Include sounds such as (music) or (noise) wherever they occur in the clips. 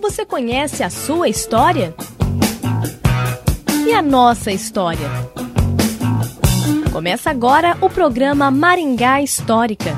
Você conhece a sua história? E a nossa história? Começa agora o programa Maringá Histórica.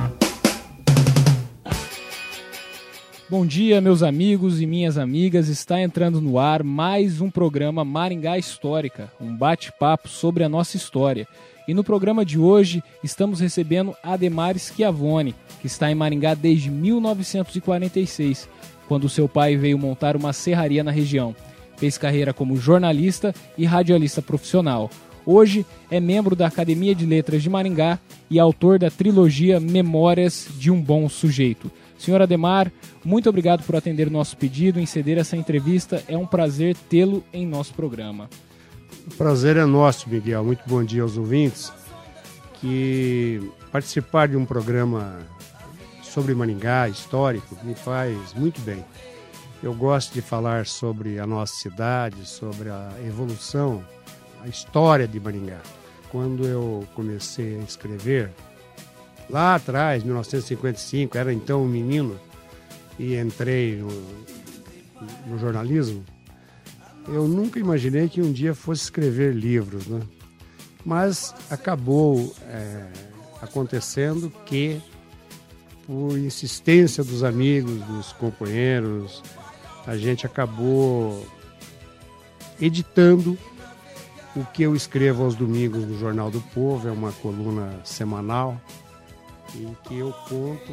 Bom dia, meus amigos e minhas amigas. Está entrando no ar mais um programa Maringá Histórica, um bate-papo sobre a nossa história. E no programa de hoje estamos recebendo Ademar Schiavone, que está em Maringá desde 1946, quando seu pai veio montar uma serraria na região. Fez carreira como jornalista e radialista profissional. Hoje é membro da Academia de Letras de Maringá e autor da trilogia Memórias de um Bom Sujeito. Senhor Ademar, muito obrigado por atender o nosso pedido em ceder essa entrevista. É um prazer tê-lo em nosso programa. O prazer é nosso, Miguel. Muito bom dia aos ouvintes. Que participar de um programa sobre Maringá, histórico, me faz muito bem. Eu gosto de falar sobre a nossa cidade, sobre a evolução, a história de Maringá. Quando eu comecei a escrever, lá atrás, 1955, era então um menino e entrei no, no jornalismo, eu nunca imaginei que um dia fosse escrever livros, né? Mas acabou é, acontecendo que, por insistência dos amigos, dos companheiros, a gente acabou editando o que eu escrevo aos domingos no Jornal do Povo, é uma coluna semanal em que eu conto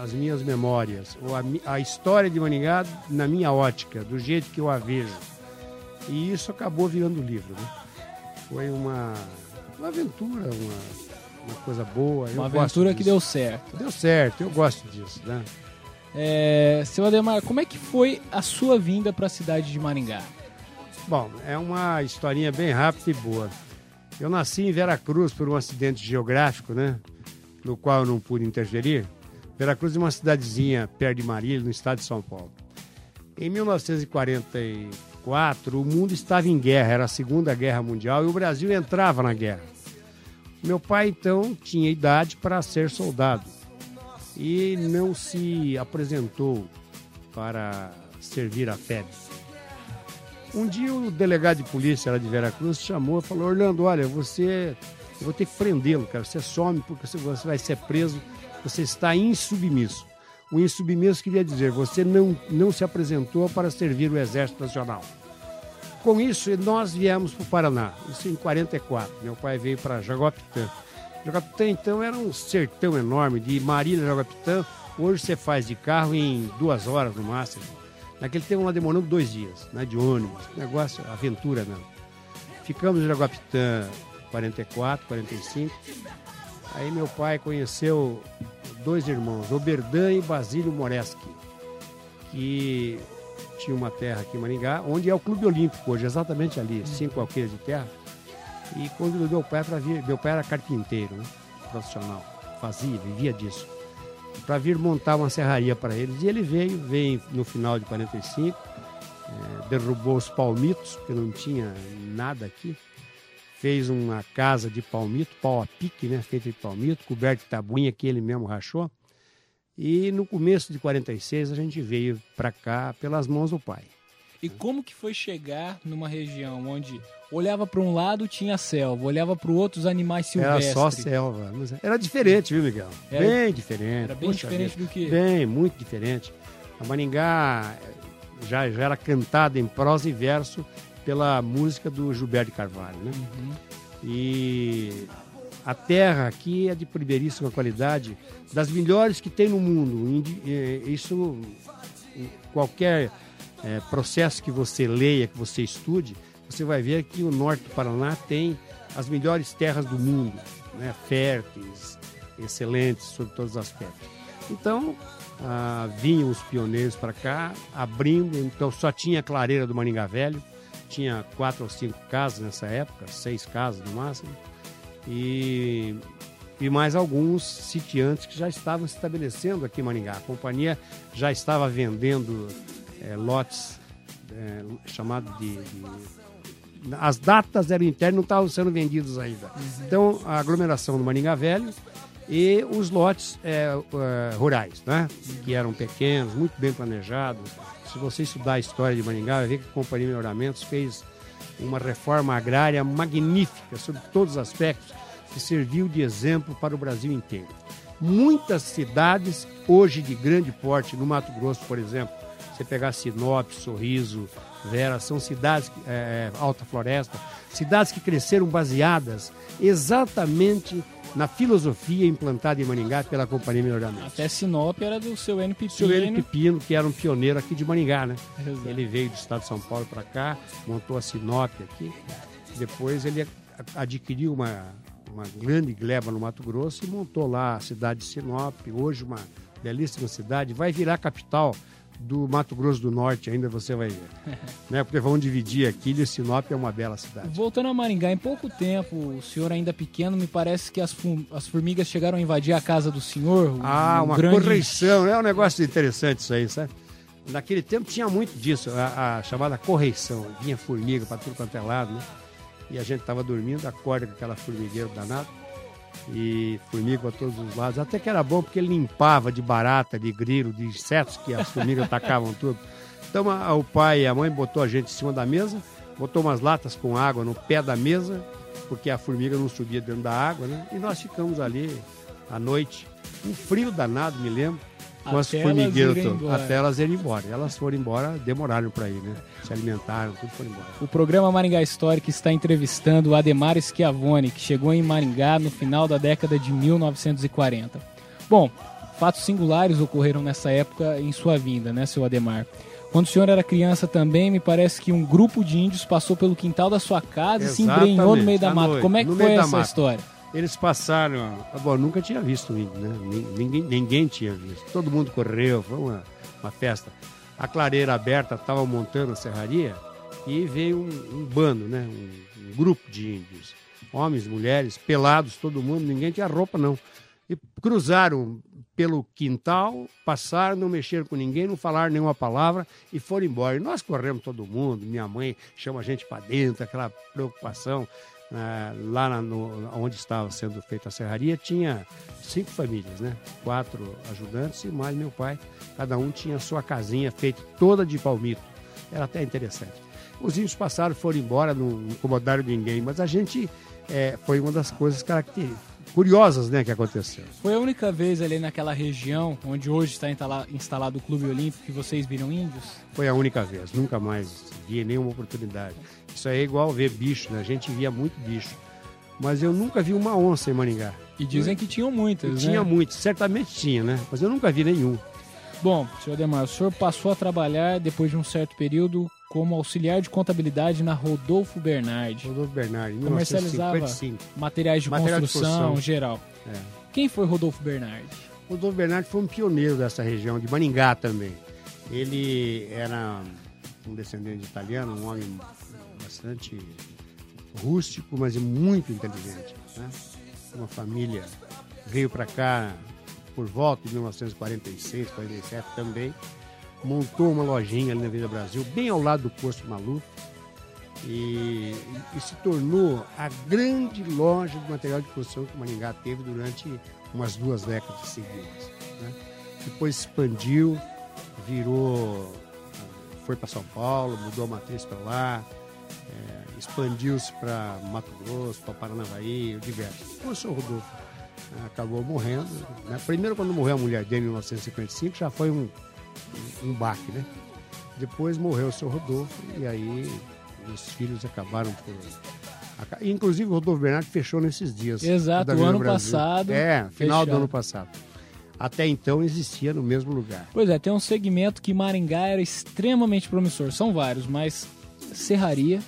as minhas memórias, ou a, a história de Maningá na minha ótica, do jeito que eu a vejo. E isso acabou virando livro. Né? Foi uma, uma aventura, uma, uma coisa boa. Uma aventura que deu certo. Deu certo, eu gosto disso. Né? É, seu Ademar, como é que foi a sua vinda para a cidade de Maringá? Bom, é uma historinha bem rápida e boa. Eu nasci em Veracruz por um acidente geográfico, né? No qual eu não pude interferir. Veracruz é uma cidadezinha perto de Marília, no estado de São Paulo. Em 1944, o mundo estava em guerra, era a Segunda Guerra Mundial e o Brasil entrava na guerra. Meu pai, então, tinha idade para ser soldado e não se apresentou para servir a FEB. Um dia o delegado de polícia lá de Veracruz chamou e falou: Orlando, olha, você. Eu vou ter que prendê-lo, cara. Você some porque você vai ser preso. Você está insubmisso. O insubmisso queria dizer: você não, não se apresentou para servir o Exército Nacional. Com isso, nós viemos para o Paraná. Isso em 44. Meu pai veio para Jagopitã. Jagopitã, então, era um sertão enorme de Marília Jagopitã. Hoje você faz de carro em duas horas no máximo. Naquele tempo nós demoramos dois dias, né, de ônibus, negócio, aventura mesmo. Ficamos em Jaguapitã 44, 45. Aí meu pai conheceu dois irmãos, Oberdan e Basílio Moreski, que tinha uma terra aqui em Maringá, onde é o Clube Olímpico hoje, exatamente ali, cinco alqueires de terra. E convidou meu pai para vir, meu pai era carpinteiro, né, profissional, fazia, vivia disso para vir montar uma serraria para eles. E ele veio, veio no final de 45, é, derrubou os palmitos, porque não tinha nada aqui. Fez uma casa de palmito, pau a pique, né, feita de palmito, coberto de tabuinha que ele mesmo rachou. E no começo de 46 a gente veio para cá pelas mãos do pai. E como que foi chegar numa região onde olhava para um lado tinha selva, olhava para o outro os animais silvestres? Era só selva. Era diferente, viu, Miguel? Era, bem diferente. Era bem Poxa diferente vida. do que. Bem, muito diferente. A Maringá já, já era cantada em prosa e verso pela música do Gilberto Carvalho, né? Uhum. E a terra aqui é de primeiríssima qualidade, das melhores que tem no mundo. Isso qualquer é, processo que você leia, que você estude, você vai ver que o norte do Paraná tem as melhores terras do mundo, né? férteis, excelentes sob todos os aspectos. Então, ah, vinham os pioneiros para cá, abrindo, então só tinha a clareira do Maringá Velho, tinha quatro ou cinco casas nessa época, seis casas no máximo, e, e mais alguns sitiantes que já estavam se estabelecendo aqui em Maringá. A companhia já estava vendendo é, lotes é, chamados de, de, As datas eram internas, não estavam sendo vendidos ainda. Uhum. Então, a aglomeração do Maringá Velho e os lotes é, é, rurais, né? que eram pequenos, muito bem planejados. Se você estudar a história de Maringá, vai ver que a Companhia Melhoramentos fez uma reforma agrária magnífica sobre todos os aspectos, que serviu de exemplo para o Brasil inteiro. Muitas cidades, hoje de grande porte, no Mato Grosso, por exemplo, você pegar Sinop, Sorriso, Vera, são cidades, é, Alta Floresta, cidades que cresceram baseadas exatamente na filosofia implantada em Maringá pela Companhia Melhoramento. Até Sinop era do seu N. Pipino. Seu N. Pipino, que era um pioneiro aqui de Maringá, né? Exato. Ele veio do estado de São Paulo para cá, montou a Sinop aqui. Depois ele adquiriu uma, uma grande gleba no Mato Grosso e montou lá a cidade de Sinop, hoje uma belíssima cidade, vai virar capital do Mato Grosso do Norte, ainda você vai ver. (laughs) né? Porque vão dividir aqui e Sinop é uma bela cidade. Voltando a Maringá, em pouco tempo, o senhor ainda pequeno, me parece que as, as formigas chegaram a invadir a casa do senhor. Ah, um uma grande... correição, é um negócio interessante isso aí, sabe? Naquele tempo tinha muito disso, a, a chamada correição. Vinha formiga para tudo quanto é lado, né? E a gente estava dormindo, acorda com aquela formigueira danada e formiga para todos os lados. Até que era bom porque limpava de barata, de grilo, de insetos que as formigas (laughs) atacavam tudo. Então a, o pai e a mãe botou a gente em cima da mesa, botou umas latas com água no pé da mesa, porque a formiga não subia dentro da água, né? E nós ficamos ali à noite. Um frio danado, me lembro com as formigueiras até elas irem embora. Elas foram embora, demoraram para ir, né? Se alimentaram, tudo foi embora. O programa Maringá Histórico está entrevistando o Ademar Schiavone, que chegou em Maringá no final da década de 1940. Bom, fatos singulares ocorreram nessa época em sua vinda, né, seu Ademar? Quando o senhor era criança também, me parece que um grupo de índios passou pelo quintal da sua casa Exatamente, e se embrenhou no meio da mata. Como é que foi essa história? Eles passaram. Bom, nunca tinha visto índio, né? Ninguém, ninguém tinha visto. Todo mundo correu, foi uma, uma festa. A clareira aberta estava montando a serraria e veio um, um bando, né? Um, um, grupo de índios. Homens, mulheres, pelados, todo mundo, ninguém tinha roupa, não. E cruzaram pelo quintal, passaram, não mexeram com ninguém, não falaram nenhuma palavra e foram embora. E nós corremos todo mundo, minha mãe chama a gente para dentro, aquela preocupação. É, lá no, onde estava sendo feita a serraria, tinha cinco famílias, né? Quatro ajudantes e mais meu pai. Cada um tinha sua casinha feita toda de palmito. Era até interessante. Os índios passaram, foram embora, não incomodaram ninguém, mas a gente é, foi uma das coisas características curiosas né, que aconteceu. Foi a única vez ali naquela região onde hoje está instalado o Clube Olímpico que vocês viram índios? Foi a única vez, nunca mais vi nenhuma oportunidade. Isso aí é igual ver bicho, né? A gente via muito bicho. Mas eu nunca vi uma onça em Maringá. E dizem que tinham muitas, e né? Tinha muitas, certamente tinha, né? Mas eu nunca vi nenhum. Bom, senhor Demar, o senhor passou a trabalhar depois de um certo período como auxiliar de contabilidade na Rodolfo Bernardi. Rodolfo Bernardi, Comercializava materiais de Material construção, de construção geral. É. Quem foi Rodolfo Bernardi? Rodolfo Bernardi foi um pioneiro dessa região, de Maringá também. Ele era um descendente de italiano, um homem bastante rústico, mas muito inteligente. Né? Uma família veio para cá por volta de 1946, 47 também, montou uma lojinha ali na Vida Brasil, bem ao lado do posto Maluf, e, e, se tornou a grande loja de material de construção que o Maringá teve durante umas duas décadas seguidas. Né? Depois expandiu, virou, foi para São Paulo, mudou a matriz para lá, é, expandiu-se para Mato Grosso, para Paranavaí, diversos. O senhor Rodolfo acabou morrendo. Né? Primeiro, quando morreu a mulher dele em 1955, já foi um, um, baque, né? Depois morreu o senhor Rodolfo e aí os filhos acabaram por. Inclusive o Rodolfo Bernardo fechou nesses dias. Exato, o ano Brasil. passado. É, final fechado. do ano passado. Até então existia no mesmo lugar. Pois é, tem um segmento que Maringá era extremamente promissor. São vários, mas serraria,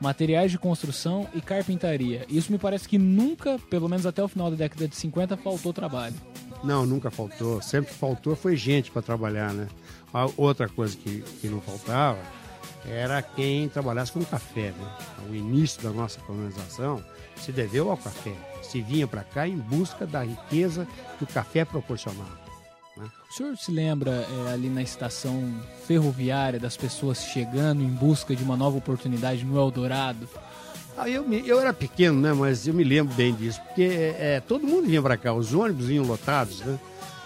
materiais de construção e carpintaria. Isso me parece que nunca, pelo menos até o final da década de 50, faltou trabalho. Não, nunca faltou. Sempre faltou foi gente para trabalhar, né? A outra coisa que, que não faltava era quem trabalhasse com café, né? O início da nossa colonização se deveu ao café. Se vinha para cá em busca da riqueza que o café proporcionava. Né? O senhor se lembra é, ali na estação ferroviária das pessoas chegando em busca de uma nova oportunidade no Eldorado? Aí eu, me, eu era pequeno, né? Mas eu me lembro bem disso, porque é, todo mundo vinha para cá, os ônibus vinham lotados, né?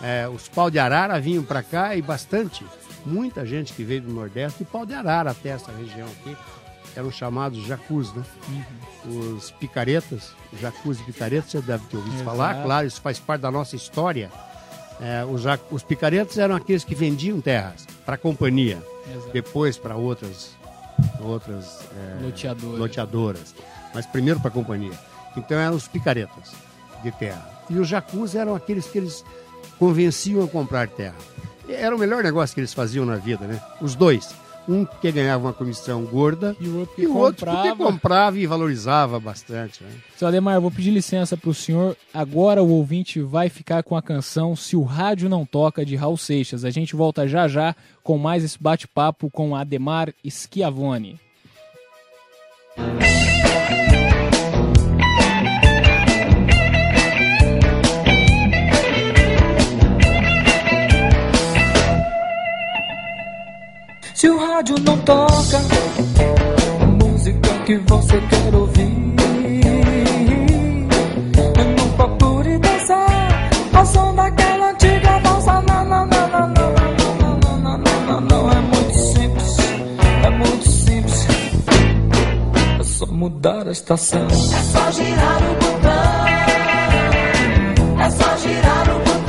É, os pau de arara vinham para cá e bastante, muita gente que veio do Nordeste, e pau de arara até essa região aqui, eram chamados jacus, né? Uhum. Os picaretas, jacus e picaretas, você deve ter ouvido Exato. falar, claro, isso faz parte da nossa história. É, os, os picaretas eram aqueles que vendiam terras para a companhia, Exato. depois para outras outras é, loteadoras. loteadoras, mas primeiro para a companhia. Então eram os picaretas de terra. E os jacus eram aqueles que eles convenciam a comprar terra. Era o melhor negócio que eles faziam na vida, né? Os dois. Um que ganhava uma comissão gorda e o outro que e comprava. Outro comprava e valorizava bastante. Né? Seu Ademar, vou pedir licença para o senhor. Agora o ouvinte vai ficar com a canção Se o Rádio Não Toca, de Raul Seixas. A gente volta já já com mais esse bate-papo com Ademar Schiavone. Se o rádio não toca a música que você quer ouvir, não procure dançar ao som daquela antiga. Não, não, não, não, não, não, não, não, não, não, não, é muito simples, é muito simples. É só mudar a estação. É só girar o botão. É só girar o botão.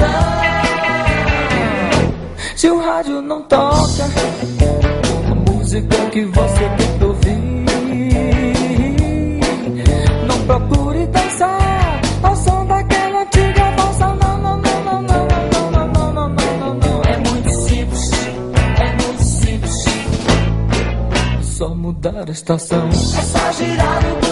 Se o rádio não toca música que você quer ouvir. Não procure dançar ao som daquela antiga valsa. Não, não, não, não, não, não, não, não, não, não, não, não. É muito simples, é muito simples. Só mudar a estação. É só girar o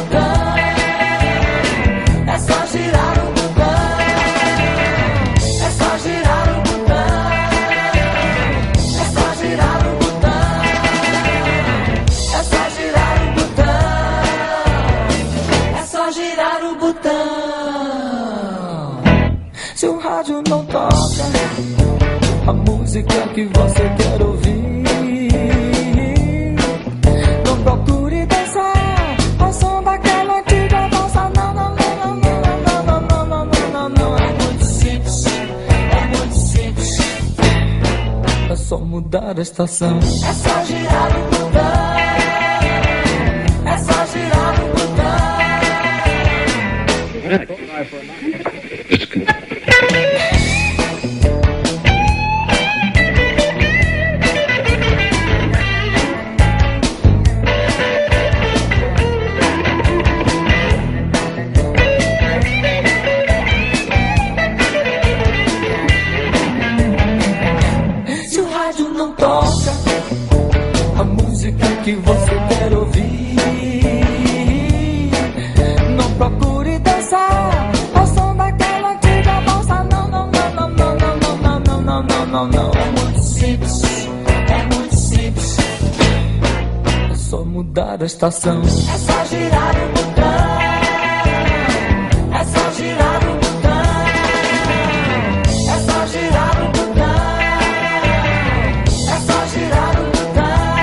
que você quer ouvir, não procure dançar ao som daquela antiga valsa. Não, não, não, não, não, não, não, não, não, não, não. É muito simples, é muito simples. É só mudar a estação. É só girar o mudar a estação. É só girar o botão. É só girar o botão. É só girar o botão. É só girar o botão.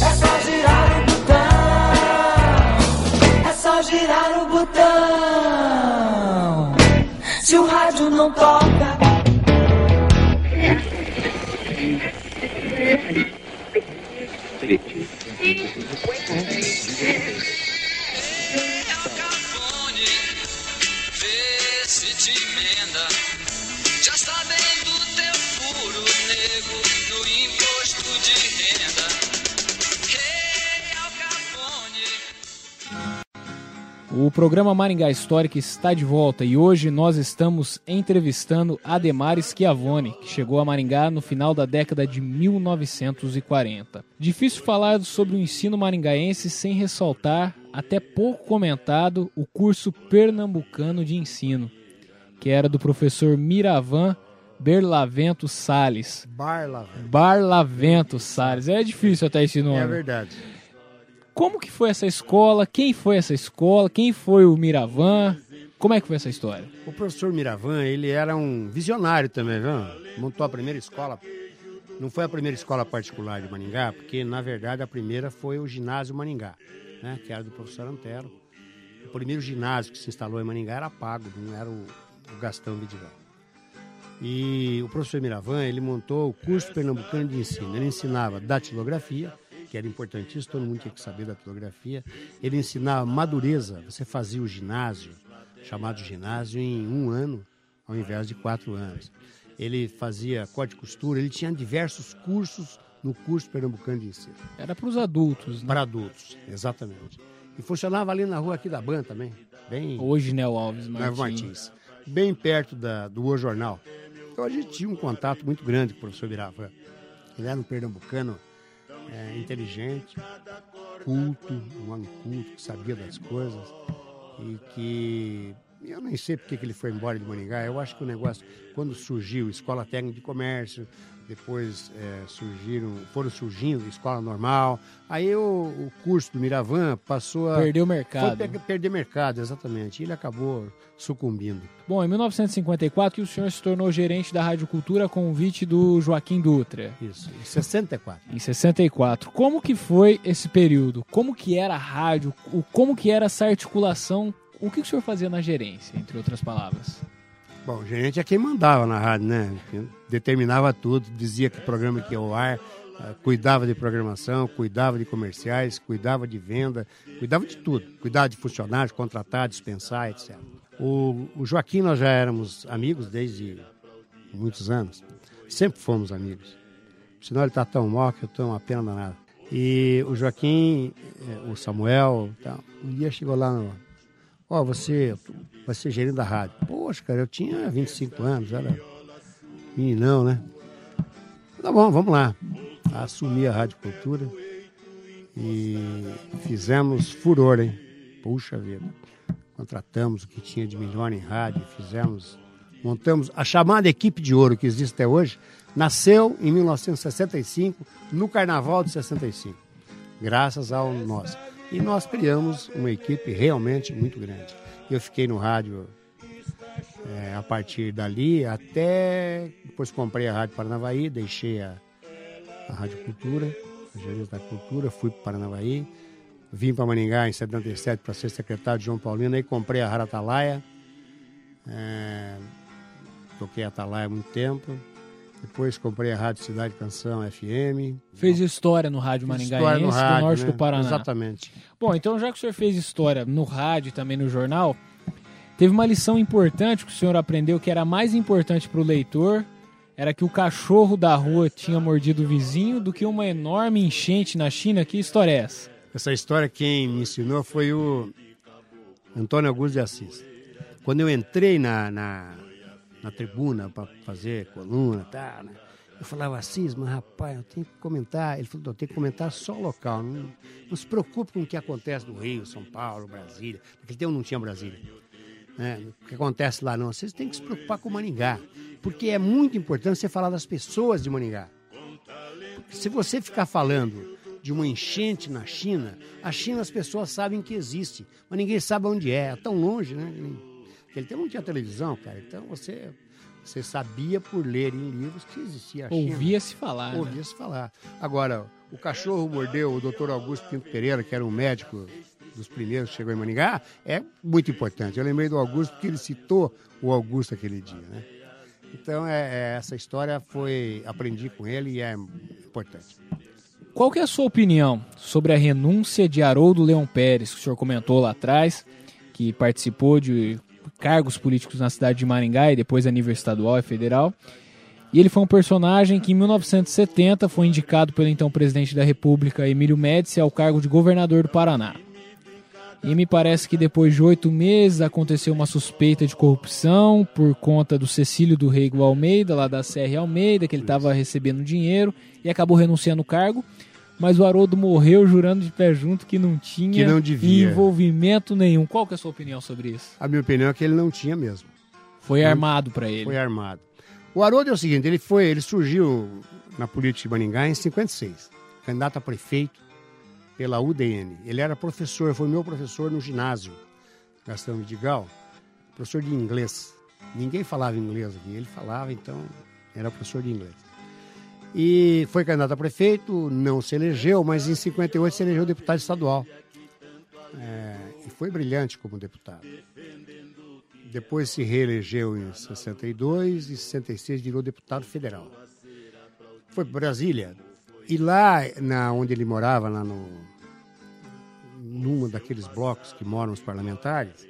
É só girar o botão. É só girar o botão. Se o rádio não toca. Al Wait, wait, wait. O programa Maringá Histórica está de volta e hoje nós estamos entrevistando Ademar Schiavone, que chegou a Maringá no final da década de 1940. Difícil falar sobre o ensino maringaense sem ressaltar, até pouco comentado, o curso pernambucano de ensino, que era do professor Miravan Berlavento Sales. Barla. Barlavento Sales. É difícil até esse nome. É verdade. Como que foi essa escola? Quem foi essa escola? Quem foi o Miravan? Como é que foi essa história? O professor Miravan, ele era um visionário também, viu? Montou a primeira escola. Não foi a primeira escola particular de Maningá, porque na verdade a primeira foi o ginásio Maningá. né, que era do professor Antero. O primeiro ginásio que se instalou em Maringá era pago, não era o, o Gastão Vidigal. E o professor Miravan, ele montou o curso pernambucano de ensino. Ele ensinava datilografia, que era importantíssimo, todo mundo tinha que saber datilografia. Ele ensinava madureza, você fazia o ginásio, chamado ginásio, em um ano, ao invés de quatro anos. Ele fazia corte e costura, ele tinha diversos cursos no curso pernambucano de ensino. Era para os adultos, né? Para adultos, exatamente. E funcionava ali na rua aqui da Ban também, bem... Hoje, Nel Alves Martins. Martins. Martins. Bem perto da, do O Jornal. Então a gente tinha um contato muito grande com o professor Biravan. Ele era um pernambucano é, inteligente, culto, um homem culto, que sabia das coisas e que eu nem sei porque que ele foi embora de Maningá. Eu acho que o negócio, quando surgiu Escola Técnica de Comércio, depois é, surgiram, foram surgindo Escola Normal. Aí o, o curso do Miravan passou a. Perdeu o Foi mercado. pe- perder mercado, exatamente. E ele acabou sucumbindo. Bom, em 1954 que o senhor se tornou gerente da Rádio Cultura a convite do Joaquim Dutra. Isso, em 64. Em 64. Como que foi esse período? Como que era a rádio? Como que era essa articulação? O que, o senhor fazia na gerência, entre outras palavras? Bom, o gerente é quem mandava na rádio, né? Determinava tudo, dizia que programa que ia ao ar, eh, cuidava de programação, cuidava de comerciais, cuidava de venda, cuidava de tudo. Cuidava de funcionários, contratar, dispensar, etc. O, o Joaquim, nós já éramos amigos desde muitos anos. Sempre fomos amigos. Senão ele está tão mal que eu estou uma pena danada. E o Joaquim, eh, o Samuel, tal, um dia chegou lá no, Ó, você vai ser gerente da rádio. Poxa, cara, eu tinha 25 anos, era meninão, né? Tá bom, vamos lá. Assumi a Rádio Cultura e fizemos furor, hein? Puxa vida. Contratamos o que tinha de melhor em rádio, fizemos, montamos a chamada equipe de ouro que existe até hoje, nasceu em 1965, no Carnaval de 65, graças ao nosso. E nós criamos uma equipe realmente muito grande. Eu fiquei no rádio é, a partir dali até depois comprei a Rádio Paranavaí, deixei a, a Rádio Cultura, a gerência da cultura, fui para Paranavaí, vim para Maningá em 77 para ser secretário de João Paulino, aí comprei a Rádio Atalaia, é, toquei a Atalaia há muito tempo, depois comprei a Rádio Cidade Canção FM. Fez história no rádio maringaense história no rádio, do norte né? do Paraná. Exatamente. Bom, então já que o senhor fez história no rádio e também no jornal, teve uma lição importante que o senhor aprendeu que era mais importante para o leitor, era que o cachorro da rua tinha mordido o vizinho do que uma enorme enchente na China. Que história é essa? Essa história quem me ensinou foi o Antônio Augusto de Assis. Quando eu entrei na, na, na tribuna para fazer coluna, tá, né? eu falava, Assis, mas rapaz, eu tenho que comentar. Ele falou, eu tenho que comentar só o local. Não, não se preocupe com o que acontece no Rio, São Paulo, Brasília. Naquele tempo não tinha Brasília. né? O que acontece lá não. Vocês têm que se preocupar com Maningá. Porque é muito importante você falar das pessoas de Maningá. Se você ficar falando de uma enchente na China, a China as pessoas sabem que existe, mas ninguém sabe onde é. É tão longe, né? Aquele tempo não tinha televisão, cara. Então você, você sabia por ler em livros que existia a China. Ouvia-se falar. né? Ouvia-se falar. Agora, o cachorro mordeu o doutor Augusto Pinto Pereira, que era um médico dos primeiros que chegou em Maningá, é muito importante. Eu lembrei do Augusto porque ele citou o Augusto aquele dia, né? Então, é, é, essa história foi... Aprendi com ele e é importante. Qual que é a sua opinião sobre a renúncia de Haroldo Leão Pérez, que o senhor comentou lá atrás, que participou de cargos políticos na cidade de Maringá e depois a nível estadual e federal? E ele foi um personagem que em 1970 foi indicado pelo então presidente da República, Emílio Médici, ao cargo de governador do Paraná. E me parece que depois de oito meses aconteceu uma suspeita de corrupção por conta do Cecílio do Reigo Almeida, lá da Serra Almeida, que ele estava recebendo dinheiro e acabou renunciando o cargo. Mas o Haroldo morreu jurando de pé junto que não tinha Que não envolvimento nenhum. Qual que é a sua opinião sobre isso? A minha opinião é que ele não tinha mesmo. Foi armado para ele. Foi armado. O Haroldo é o seguinte, ele foi, ele surgiu na política de Maningá em 56, candidato a prefeito pela UDN. Ele era professor, foi meu professor no ginásio, Gastão Vidigal, professor de inglês. Ninguém falava inglês aqui, ele falava, então era professor de inglês. E foi candidato a prefeito, não se elegeu, mas em 58 se elegeu deputado estadual. foi brilhante como deputado. Depois se reelegeu em 62 e 66 virou deputado federal. Foi para Brasília e lá na onde ele morava, lá no numa daqueles blocos que moram os parlamentares,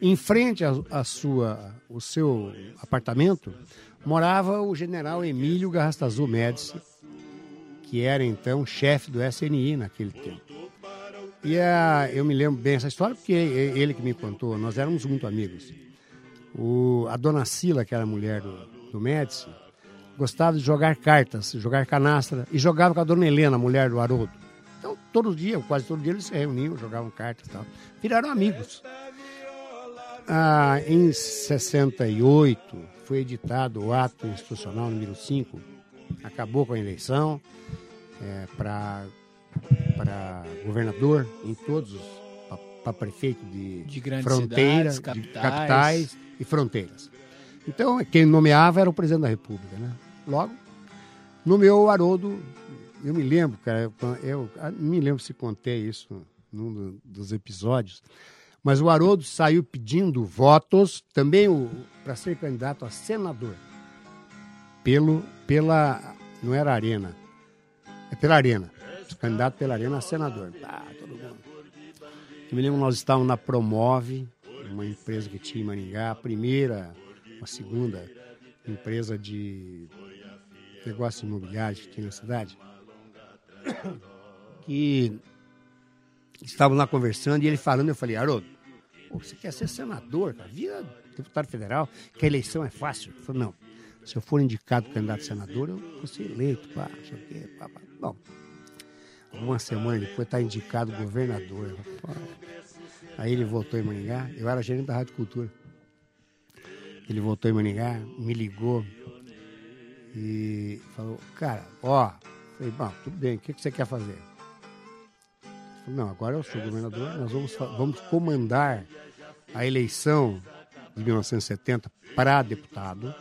em frente à a sua o seu apartamento morava o general Emílio Garrastazu Médici, que era então chefe do SNI naquele tempo. E a, eu me lembro bem essa história porque ele que me contou, nós éramos muito amigos. O, a dona Sila, que era mulher do, do Médici, gostava de jogar cartas, jogar canastra, e jogava com a dona Helena, mulher do Haroldo. Então, todo dia, quase todo dia, eles se reuniam, jogavam cartas e tal. Viraram amigos. Ah, em 68, foi editado o ato institucional número 5, acabou com a eleição é, para governador em todos os para prefeito de, De grandes fronteira, cidades, de capitais. capitais e fronteiras. Então, quem nomeava era o presidente da República, né? Logo, nomeou o Haroldo. Eu me lembro, cara, eu, eu não me lembro se contei isso num do- dos episódios, mas o Haroldo saiu pedindo votos também para ser candidato a senador. Pelo, pela. Não era Arena. É pela Arena. Candidato pela Arena a senador. Ah, todo mundo. Eu me lembro nós estávamos na Promove, uma empresa que tinha em Maringá, a primeira, a segunda empresa de negócio imobiliário que tinha na cidade. (coughs) Que estávamos lá conversando e ele falando, eu falei, Haroldo, pô, você quer ser senador, cara? Vira deputado federal, que a eleição é fácil. Ele falou, não, se eu for indicado candidato a senador, eu vou ser eleito, pá, não sei o quê, pá, pá. Bom, uma semana depois está indicado governador. Aí ele voltou em Maringá, eu era gerente da Rádio Cultura. Ele voltou em Maringá, me ligou e falou, cara, ó, falei, bom, tudo bem, o que, que você quer fazer? Não, agora eu sou governador, nós vamos, vamos comandar a eleição de 1970 para deputado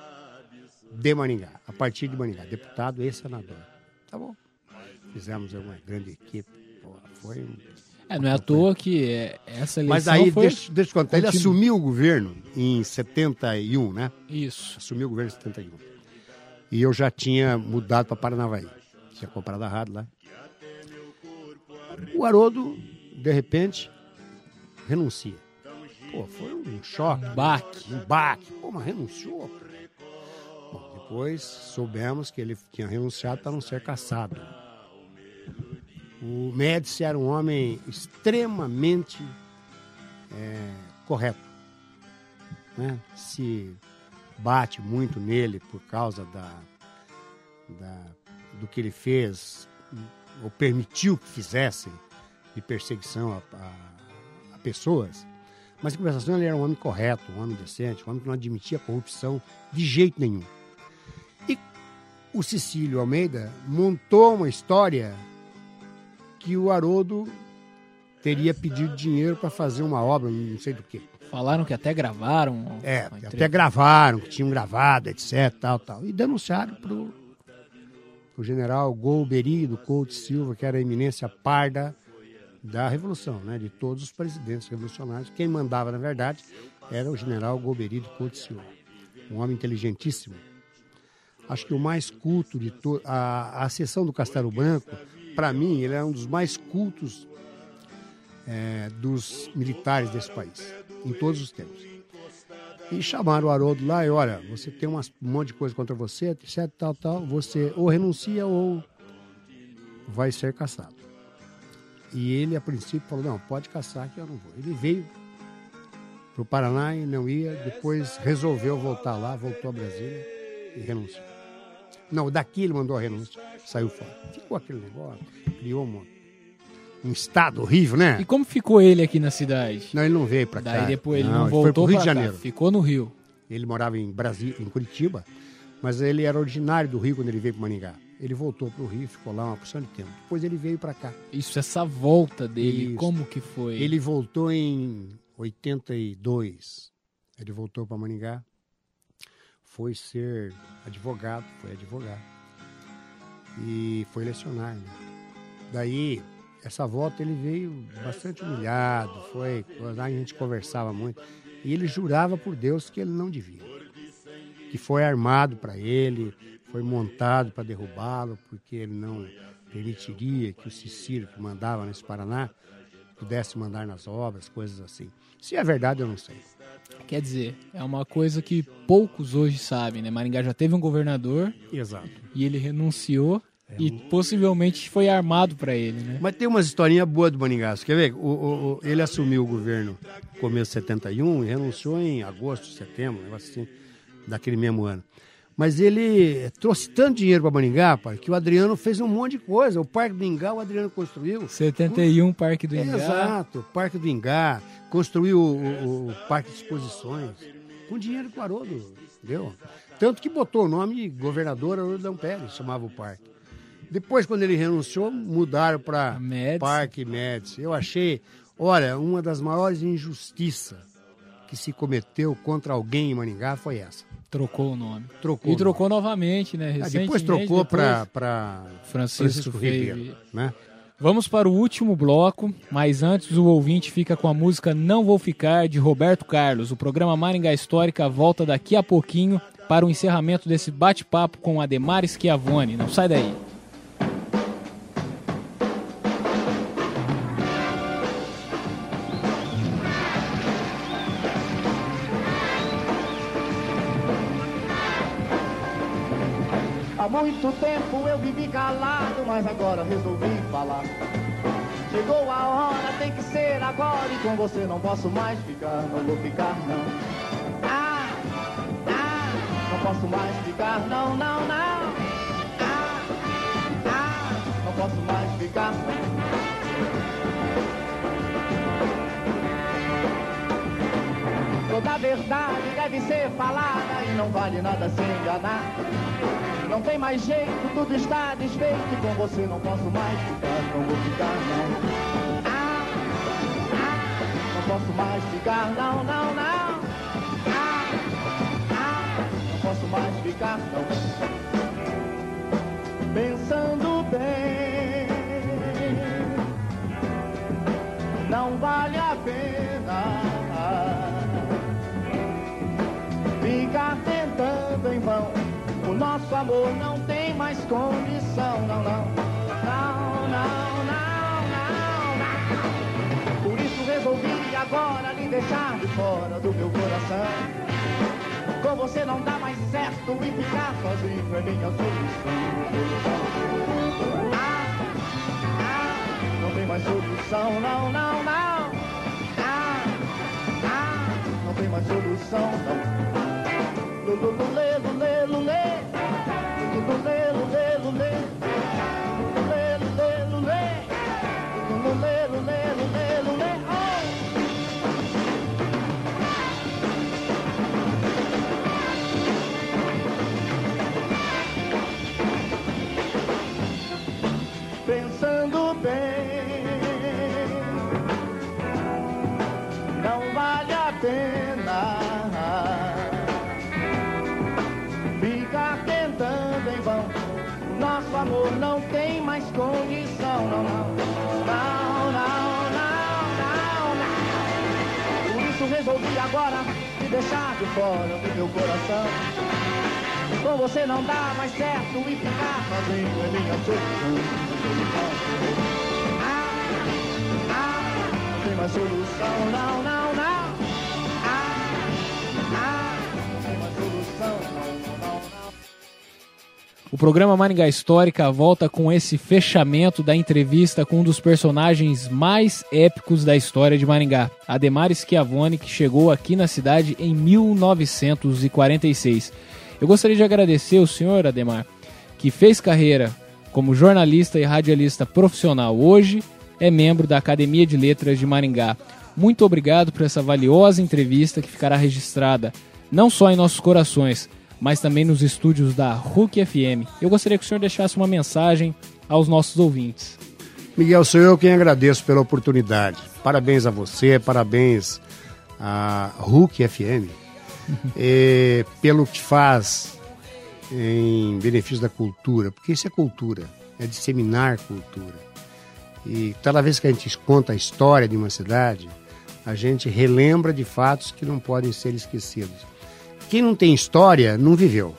de Maringá, a partir de Maringá, deputado e senador. Tá bom. Fizemos uma grande equipe, foi um É, não é à toa que é, essa eleição mas aí, foi... deixa, deixa eu contar, ele assumiu o governo em 71, né? Isso. Assumiu o governo em 71. E eu já tinha mudado para Paranavaí. Tinha comprado a rádio lá. O Haroldo, de repente, renuncia. Pô, foi um choque. Baque. Um baque. Pô, mas renunciou. Bom, depois soubemos que ele tinha renunciado para não ser caçado. O Médici era um homem extremamente é, correto. Né? Se bate muito nele por causa da, da- do que ele fez, ou permitiu que fizessem, de perseguição a, a- a pessoas. Mas em compensação ele era um homem correto, um homem decente, um homem que não admitia corrupção de jeito nenhum. E o Cecílio Almeida montou uma história que o Haroldo teria pedido dinheiro para fazer uma obra, não sei do que. Falaram que até gravaram. É, até gravaram, que tinham gravado, etc, tal, tal. E denunciaram pro, pro general Golbery do Couto Silva, que era a eminência parda da Revolução, né? De todos os presidentes revolucionários. Quem mandava, na verdade, era o general Golbery do Couto Silva. Um homem inteligentíssimo. Acho que o mais culto de todos... A, a sessão do Castelo Branco, para mim, ele é um dos mais cultos é, dos militares desse país, em todos os tempos. E chamaram o Haroldo lá e, olha, você tem umas- um monte de coisa contra você, etc, tal, tal, você ou renuncia ou vai ser caçado. E ele, a princípio, falou, não, pode caçar que eu não vou. Ele veio para o Paraná e não ia, depois resolveu voltar lá, voltou a Brasília e renunciou. Não, daqui ele mandou a renúncia, saiu fora. Ficou aquele negócio, criou uma- um estado horrível, né? E como ficou ele aqui na cidade? Não, ele não veio para cá. Daí depois ele não, foi voltou pro Rio de pra cá, Janeiro. ficou no Rio. Ele morava em Brasília, em Curitiba, mas ele era originário do Rio quando ele veio para Maningá. Ele voltou para o Rio, ficou lá uma porção de tempo. Depois ele veio para cá. Isso, essa volta dele, Isso. como que foi? Ele voltou em 82. Ele voltou para Maningá, foi ser advogado, foi advogado. E foi lecionar, né? Daí essa volta ele veio bastante humilhado, foi, a gente conversava muito, e ele jurava por Deus que ele não devia. Que foi armado para ele, foi montado para derrubá-lo, porque ele não permitiria que o Cicílio, que mandava nesse Paraná, pudesse mandar nas obras, coisas assim. Se é verdade, eu não sei. Quer dizer, é uma coisa que poucos hoje sabem, né? Maringá já teve um governador Exato. e ele renunciou e possivelmente foi armado para ele, né? Mas tem umas historinhas boas do. Você quer ver? O, o- o- ele assumiu o governo no começo de 71 e renunciou em agosto, setembro, um negócio assim, daquele mesmo ano. Mas ele trouxe tanto dinheiro para Maringá, pai, que o Adriano fez um monte de coisa. O Parque do Ingá, o Adriano construiu. 71 Parque do Ingá. Exato, o Parque do Ingá, construiu o, o- o Parque de Exposições, com dinheiro do Haroldo, entendeu? Tanto que botou o nome de governador Haroldo Pérez, chamava o parque. Depois, quando ele renunciou, mudaram para. Parque Médici. Eu achei, olha, uma das maiores injustiças que se cometeu contra alguém em Maringá foi essa. Trocou o nome. Trocou. E trocou novamente, né? Ah, depois trocou para Francisco, Francisco Ribeiro. Ribeiro, né? Vamos para o último bloco, mas antes o ouvinte fica com a música Não Vou Ficar, de Roberto Carlos. O programa Maringá Histórica volta daqui a pouquinho para o encerramento desse bate-papo com Ademar Schiavone. Não sai daí. Muito tempo eu vivi calado, mas agora resolvi falar. Chegou a hora, tem que ser agora, e com você não posso mais ficar, não vou ficar não. Ah, ah, não posso mais ficar, não, não, não. Ah, ah, não posso mais ficar Toda verdade deve ser falada e não vale nada se enganar. Não tem mais jeito, tudo está desfeito. Com você não posso mais ficar, não vou ficar, não. Ah, ah, não posso mais ficar, não, amor não tem mais condição, não, não. Não, não, não, não, não. Por isso resolvi agora lhe deixar de fora do meu coração. Com você não dá mais certo e ficar sozinho é minha solução. Ah, ah, não tem mais solução, não, não, não. Ah, não tem mais solução, não. Lululê, lulê, Lululê, lulê, lulê. De fora do meu coração. Com você não dá mais certo e ficar sozinho é minha solução. Ah, ah, não tem mais solução, não, não. O programa Maringá Histórica volta com esse fechamento da entrevista com um dos personagens mais épicos da história de Maringá, Ademar Schiavone, que chegou aqui na cidade em 1946. Eu gostaria de agradecer o senhor Ademar, que fez carreira como jornalista e radialista profissional. Hoje é membro da Academia de Letras de Maringá. Muito obrigado por essa valiosa entrevista que ficará registrada não só em nossos corações, mas também nos estúdios da RUC FM. Eu gostaria que o senhor deixasse uma mensagem aos nossos ouvintes. Miguel, sou eu quem agradeço pela oportunidade. Parabéns a você, parabéns à RUC FM (laughs) eh, pelo que faz em benefício da cultura, porque isso é cultura, é disseminar cultura. E toda vez que a gente conta a história de uma cidade, a gente relembra de fatos que não podem ser esquecidos. Quem não tem história não viveu,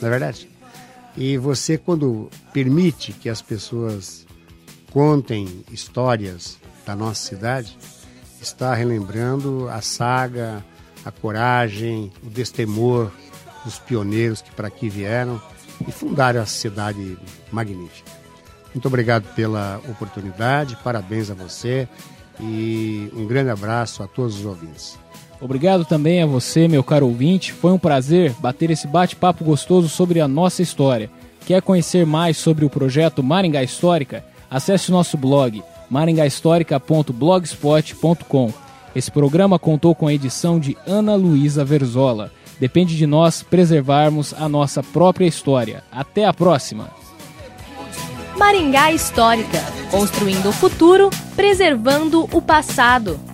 não é verdade? E você, quando permite que as pessoas contem histórias da nossa cidade, está relembrando a saga, a coragem, o destemor dos pioneiros que para aqui vieram e fundaram essa cidade magnífica. Muito obrigado pela oportunidade, parabéns a você e um grande abraço a todos os ouvintes. Obrigado também a você, meu caro ouvinte. Foi um prazer bater esse bate-papo gostoso sobre a nossa história. Quer conhecer mais sobre o projeto Maringá Histórica? Acesse nosso blog maringahistórica.blogspot.com. Esse programa contou com a edição de Ana Luísa Verzola. Depende de nós preservarmos a nossa própria história. Até a próxima! Maringá Histórica, construindo o futuro, preservando o passado.